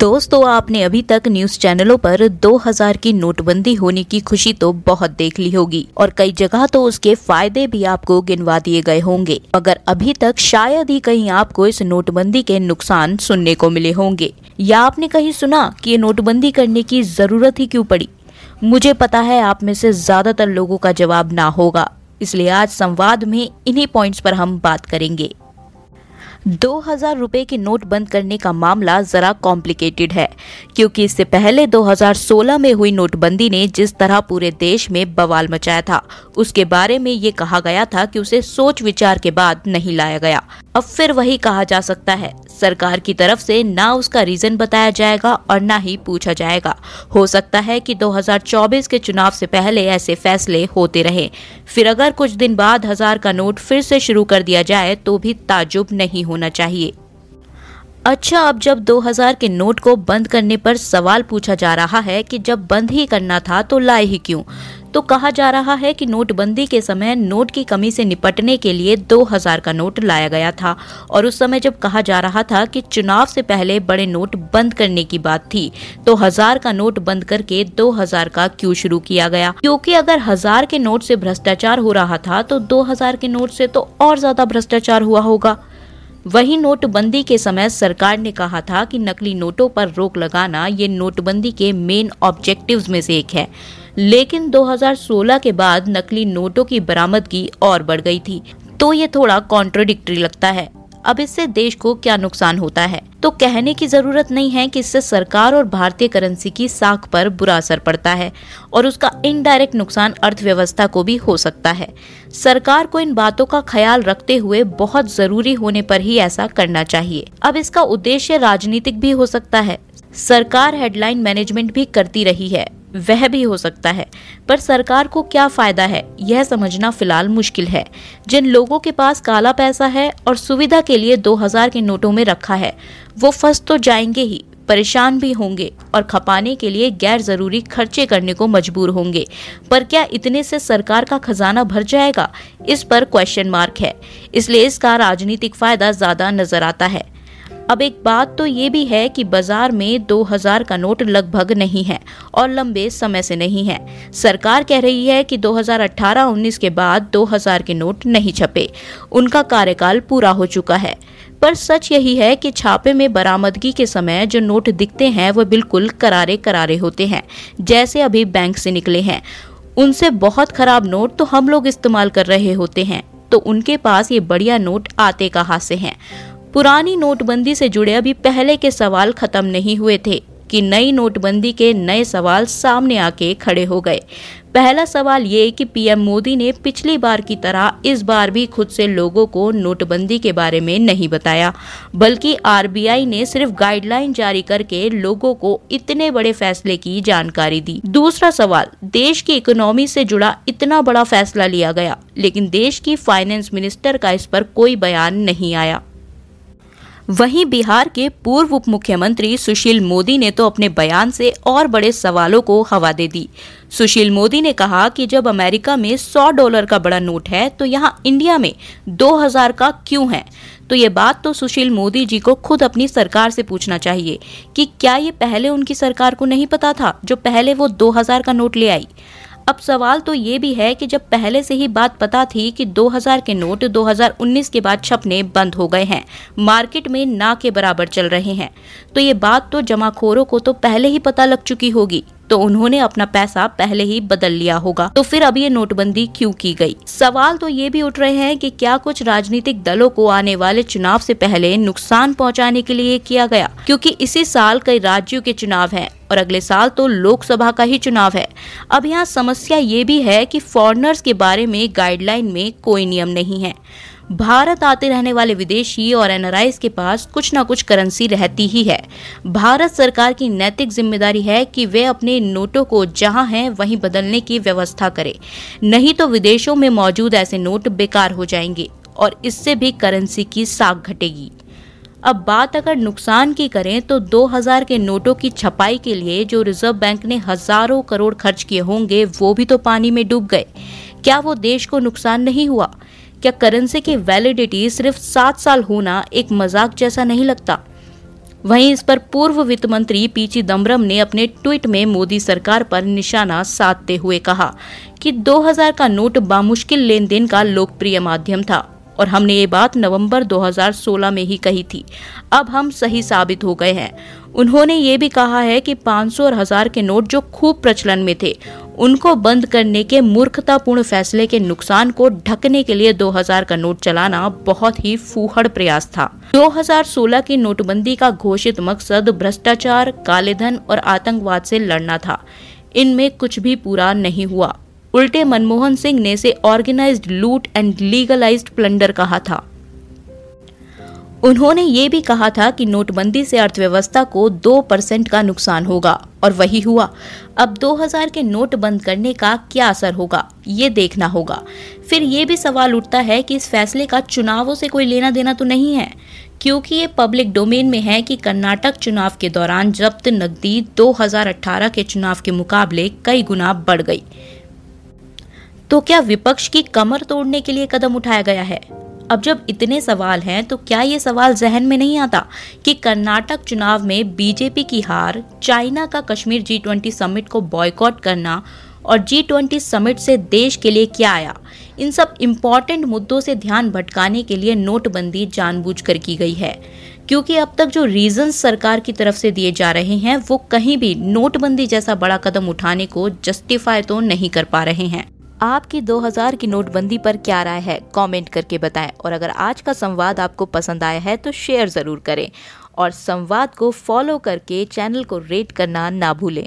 दोस्तों, आपने अभी तक न्यूज़ चैनलों पर 2000 की नोटबंदी होने की खुशी तो बहुत देख ली होगी और कई जगह तो उसके फ़ायदे भी आपको गिनवा दिए गए होंगे। मगर अभी तक शायद ही कहीं आपको इस नोटबंदी के नुकसान सुनने को मिले होंगे। या आपने कहीं सुना कि ये नोटबंदी करने की ज़रूरत ही क्यों पड़ी? मुझे पता है आप में से ज़्यादातर लोगों का जवाब ना होगा। इसलिए आज संवाद में इन्हीं पॉइंट्स पर हम बात करेंगे। दो हज़ार रुपए के नोट बंद करने का मामला जरा कॉम्प्लिकेटेड है, क्योंकि इससे पहले 2016 में हुई नोटबंदी ने जिस तरह पूरे देश में बवाल मचाया था, उसके बारे में ये कहा गया था कि उसे सोच विचार के बाद नहीं लाया गया। अब फिर वही कहा जा सकता है सरकार की तरफ़ से ना उसका रीजन बताया जाएगा और ना ही पूछा जाएगा। हो सकता है कि 2024 के चुनाव से पहले ऐसे फैसले होते रहे। फिर अगर कुछ दिन बाद हज़ार का नोट फिर से शुरू कर दिया जाए तो भी ताजुब नहीं होना चाहिए। अच्छा अब जब 2000 के नोट को बंद करने पर सवाल पूछा जा रहा है कि जब बंद ही करना था तो लाए ही क्यों? तो कहा जा रहा है कि नोटबंदी के समय नोट की कमी से निपटने के लिए 2000 का नोट लाया गया था और उस समय जब कहा जा रहा था कि चुनाव से पहले बड़े नोट बंद करने की बात थी तो हज़ार का नोट बंद करके 2000 का क्यों शुरू किया गया? क्योंकि अगर हज़ार के नोट से भ्रष्टाचार हो रहा था तो 2000 के नोट से तो और ज़्यादा भ्रष्टाचार हुआ होगा। वही नोटबंदी के समय सरकार ने कहा था कि नकली नोटों पर रोक लगाना ये नोटबंदी के मेन ऑब्जेक्टिव्स में से एक है। लेकिन 2016 के बाद नकली नोटों की बरामदगी और बढ़ गई थी। तो ये थोड़ा कॉन्ट्रोडिक्टरी लगता है। अब इससे देश को क्या नुकसान होता है? तो कहने की ज़रूरत नहीं है कि इससे सरकार और भारतीय करेंसी की साख पर बुरा असर पड़ता है और उसका इनडायरेक्ट नुकसान अर्थव्यवस्था को भी हो सकता है। सरकार को इन बातों का ख्याल रखते हुए बहुत ज़रूरी होने पर ही ऐसा करना चाहिए। अब इसका उद्देश्य राजनीतिक भी हो सकता है। सरकार हेडलाइन मैनेजमेंट भी करती रही है। वह भी हो सकता है। पर सरकार को क्या फ़ायदा है? यह समझना फ़िलहाल मुश्किल है। जिन लोगों के पास काला पैसा है और सुविधा के लिए 2000 के नोटों में रखा है, वो फंस तो जाएँगे ही, परेशान भी होंगे और खपाने के लिए गैर ज़रूरी खर्चे करने को मजबूर होंगे। पर क्या इतने से सरकार का खजाना भर जाएगा? इस पर क्वेश्चन मार्क है। इसलिए इसका राजनीतिक फ़ायदा ज़्यादा नज़र आता है। अब एक बात तो ये भी है कि बाज़ार में 2000 का नोट लगभग नहीं है और लंबे समय से नहीं है। सरकार कह रही है कि 2018-19 के बाद 2000 के नोट नहीं छपे। उनका कार्यकाल पूरा हो चुका है। पर सच यही है कि छापे में बरामदगी के समय जो नोट दिखते हैं वह बिल्कुल करारे करारे होते हैं, जैसे अभी बैंक से निकले हैं। उनसे बहुत खराब नोट तो हम लोग इस्तेमाल कर रहे होते हैं तो उनके पास ये बढ़िया नोट आते कहाँ से हैं? पुरानी नोटबंदी से जुड़े अभी पहले के सवाल खत्म नहीं हुए थे कि नई नोटबंदी के नए सवाल सामने आके खड़े हो गए। पहला सवाल ये कि पीएम मोदी ने पिछली बार की तरह इस बार भी खुद से लोगों को नोटबंदी के बारे में नहीं बताया, बल्कि आरबीआई ने सिर्फ़ गाइडलाइन जारी करके लोगों को इतने बड़े फैसले की जानकारी दी। दूसरा सवाल, देश की इकोनॉमी से जुड़ा इतना बड़ा फैसला लिया गया, लेकिन देश की फाइनेंस मिनिस्टर का इस पर कोई बयान नहीं आया। वहीं बिहार के पूर्व उप मुख्यमंत्री सुशील मोदी ने तो अपने बयान से और बड़े सवालों को हवा दे दी। सुशील मोदी ने कहा कि जब अमेरिका में 100 डॉलर का बड़ा नोट है तो यहाँ इंडिया में 2000 का क्यों है? तो ये बात तो सुशील मोदी जी को खुद अपनी सरकार से पूछना चाहिए कि क्या ये पहले उनकी सरकार को नहीं पता था, जो पहले वो 2000 का नोट ले आई? अब सवाल तो ये भी है कि जब पहले से ही बात पता थी कि 2000 के नोट 2019 के बाद छपने बंद हो गए हैं, मार्केट में ना के बराबर चल रहे हैं। तो ये बात तो जमाखोरों को तो पहले ही पता लग चुकी होगी तो उन्होंने अपना पैसा पहले ही बदल लिया होगा। तो फिर अब ये नोटबंदी क्यों की गई? सवाल तो ये भी उठ रहे हैं कि क्या कुछ राजनीतिक दलों को आने वाले चुनाव से पहले नुकसान पहुँचाने के लिए किया गया? क्योंकि इसी साल कई राज्यों के चुनाव हैं और अगले साल तो लोकसभा का ही चुनाव है। अब यहाँ समस्या ये भी है कि फॉरनर्स के बारे में गाइडलाइन में कोई नियम नहीं है। भारत आते रहने वाले विदेशी और एनआरआईज के पास कुछ न कुछ करेंसी रहती ही है। भारत सरकार की नैतिक ज़िम्मेदारी है कि वे अपने नोटों को जहाँ हैं वहीं बदलने की व्यवस्था करे। नहीं तो विदेशों में मौजूद ऐसे नोट बेकार हो जाएँगे और इससे भी करेंसी की साख घटेगी। अब बात अगर नुकसान की करें तो 2000 के नोटों की छपाई के लिए जो रिज़र्व बैंक ने हज़ारों करोड़ खर्च किए होंगे, वो भी तो पानी में डूब गए। क्या वो देश को नुकसान नहीं हुआ? क्या करेंसी की वैलिडिटी सिर्फ़ सात साल होना एक मज़ाक जैसा नहीं लगता? वहीं इस पर पूर्व वित्त मंत्री पी चिदम्बरम ने अपने ट्वीट में मोदी सरकार पर निशाना साधते हुए कहा कि 2000 का नोट बामुश्किल लेन देन का लोकप्रिय माध्यम था। और हमने ये बात नवंबर 2016 में ही कही थी। अब हम सही साबित हो गए हैं। उन्होंने ये भी कहा है कि 500 और हज़ार के नोट जो खूब प्रचलन में थे, उनको बंद करने के मूर्खतापूर्ण फैसले के नुकसान को ढकने के लिए 2000 का नोट चलाना बहुत ही फूहड़ प्रयास था। 2016 की नोटबंदी का घोषित मकसद भ्रष्टाचार, कालेधन और आतंकवाद से लड़ना था। इनमें कुछ भी पूरा नहीं हुआ। उल्टे मनमोहन सिंह ने इसे ऑर्गेनाइज्ड लूट एंड लीगलाइज्ड प्लंडर कहा था। उन्होंने ये भी कहा था कि नोटबंदी से अर्थव्यवस्था को दो परसेंट का नुकसान होगा, और वही हुआ। अब 2000 के नोट बंद करने का क्या असर होगा, ये देखना होगा। फिर ये भी सवाल उठता है कि इस फैसले का चुनावों से कोई लेना देना तो नहीं है? क्योंकि ये पब्लिक डोमेन में है कि कर्नाटक चुनाव के दौरान जब्त नकदी 2018 के चुनाव के मुकाबले कई गुना बढ़ गई। तो क्या विपक्ष की कमर तोड़ने के लिए कदम उठाया गया है? अब जब इतने सवाल हैं तो क्या ये सवाल जहन में नहीं आता कि कर्नाटक चुनाव में बीजेपी की हार, चाइना का कश्मीर जी ट्वेंटी समिट को बॉयकॉट करना और जी ट्वेंटी समिट से देश के लिए क्या आया? इन सब इंपॉर्टेंट मुद्दों से ध्यान भटकाने के लिए नोटबंदी जानबूझकर की गई है। क्योंकि अब तक जो रीजन सरकार की तरफ़ से दिए जा रहे हैं, वो कहीं भी नोटबंदी जैसा बड़ा कदम उठाने को जस्टिफाई तो नहीं कर पा रहे हैं। आपकी 2000 की नोटबंदी पर क्या राय है? कमेंट करके बताएँ। और अगर आज का संवाद आपको पसंद आया है तो शेयर ज़रूर करें। और संवाद को फॉलो करके चैनल को रेट करना ना भूलें।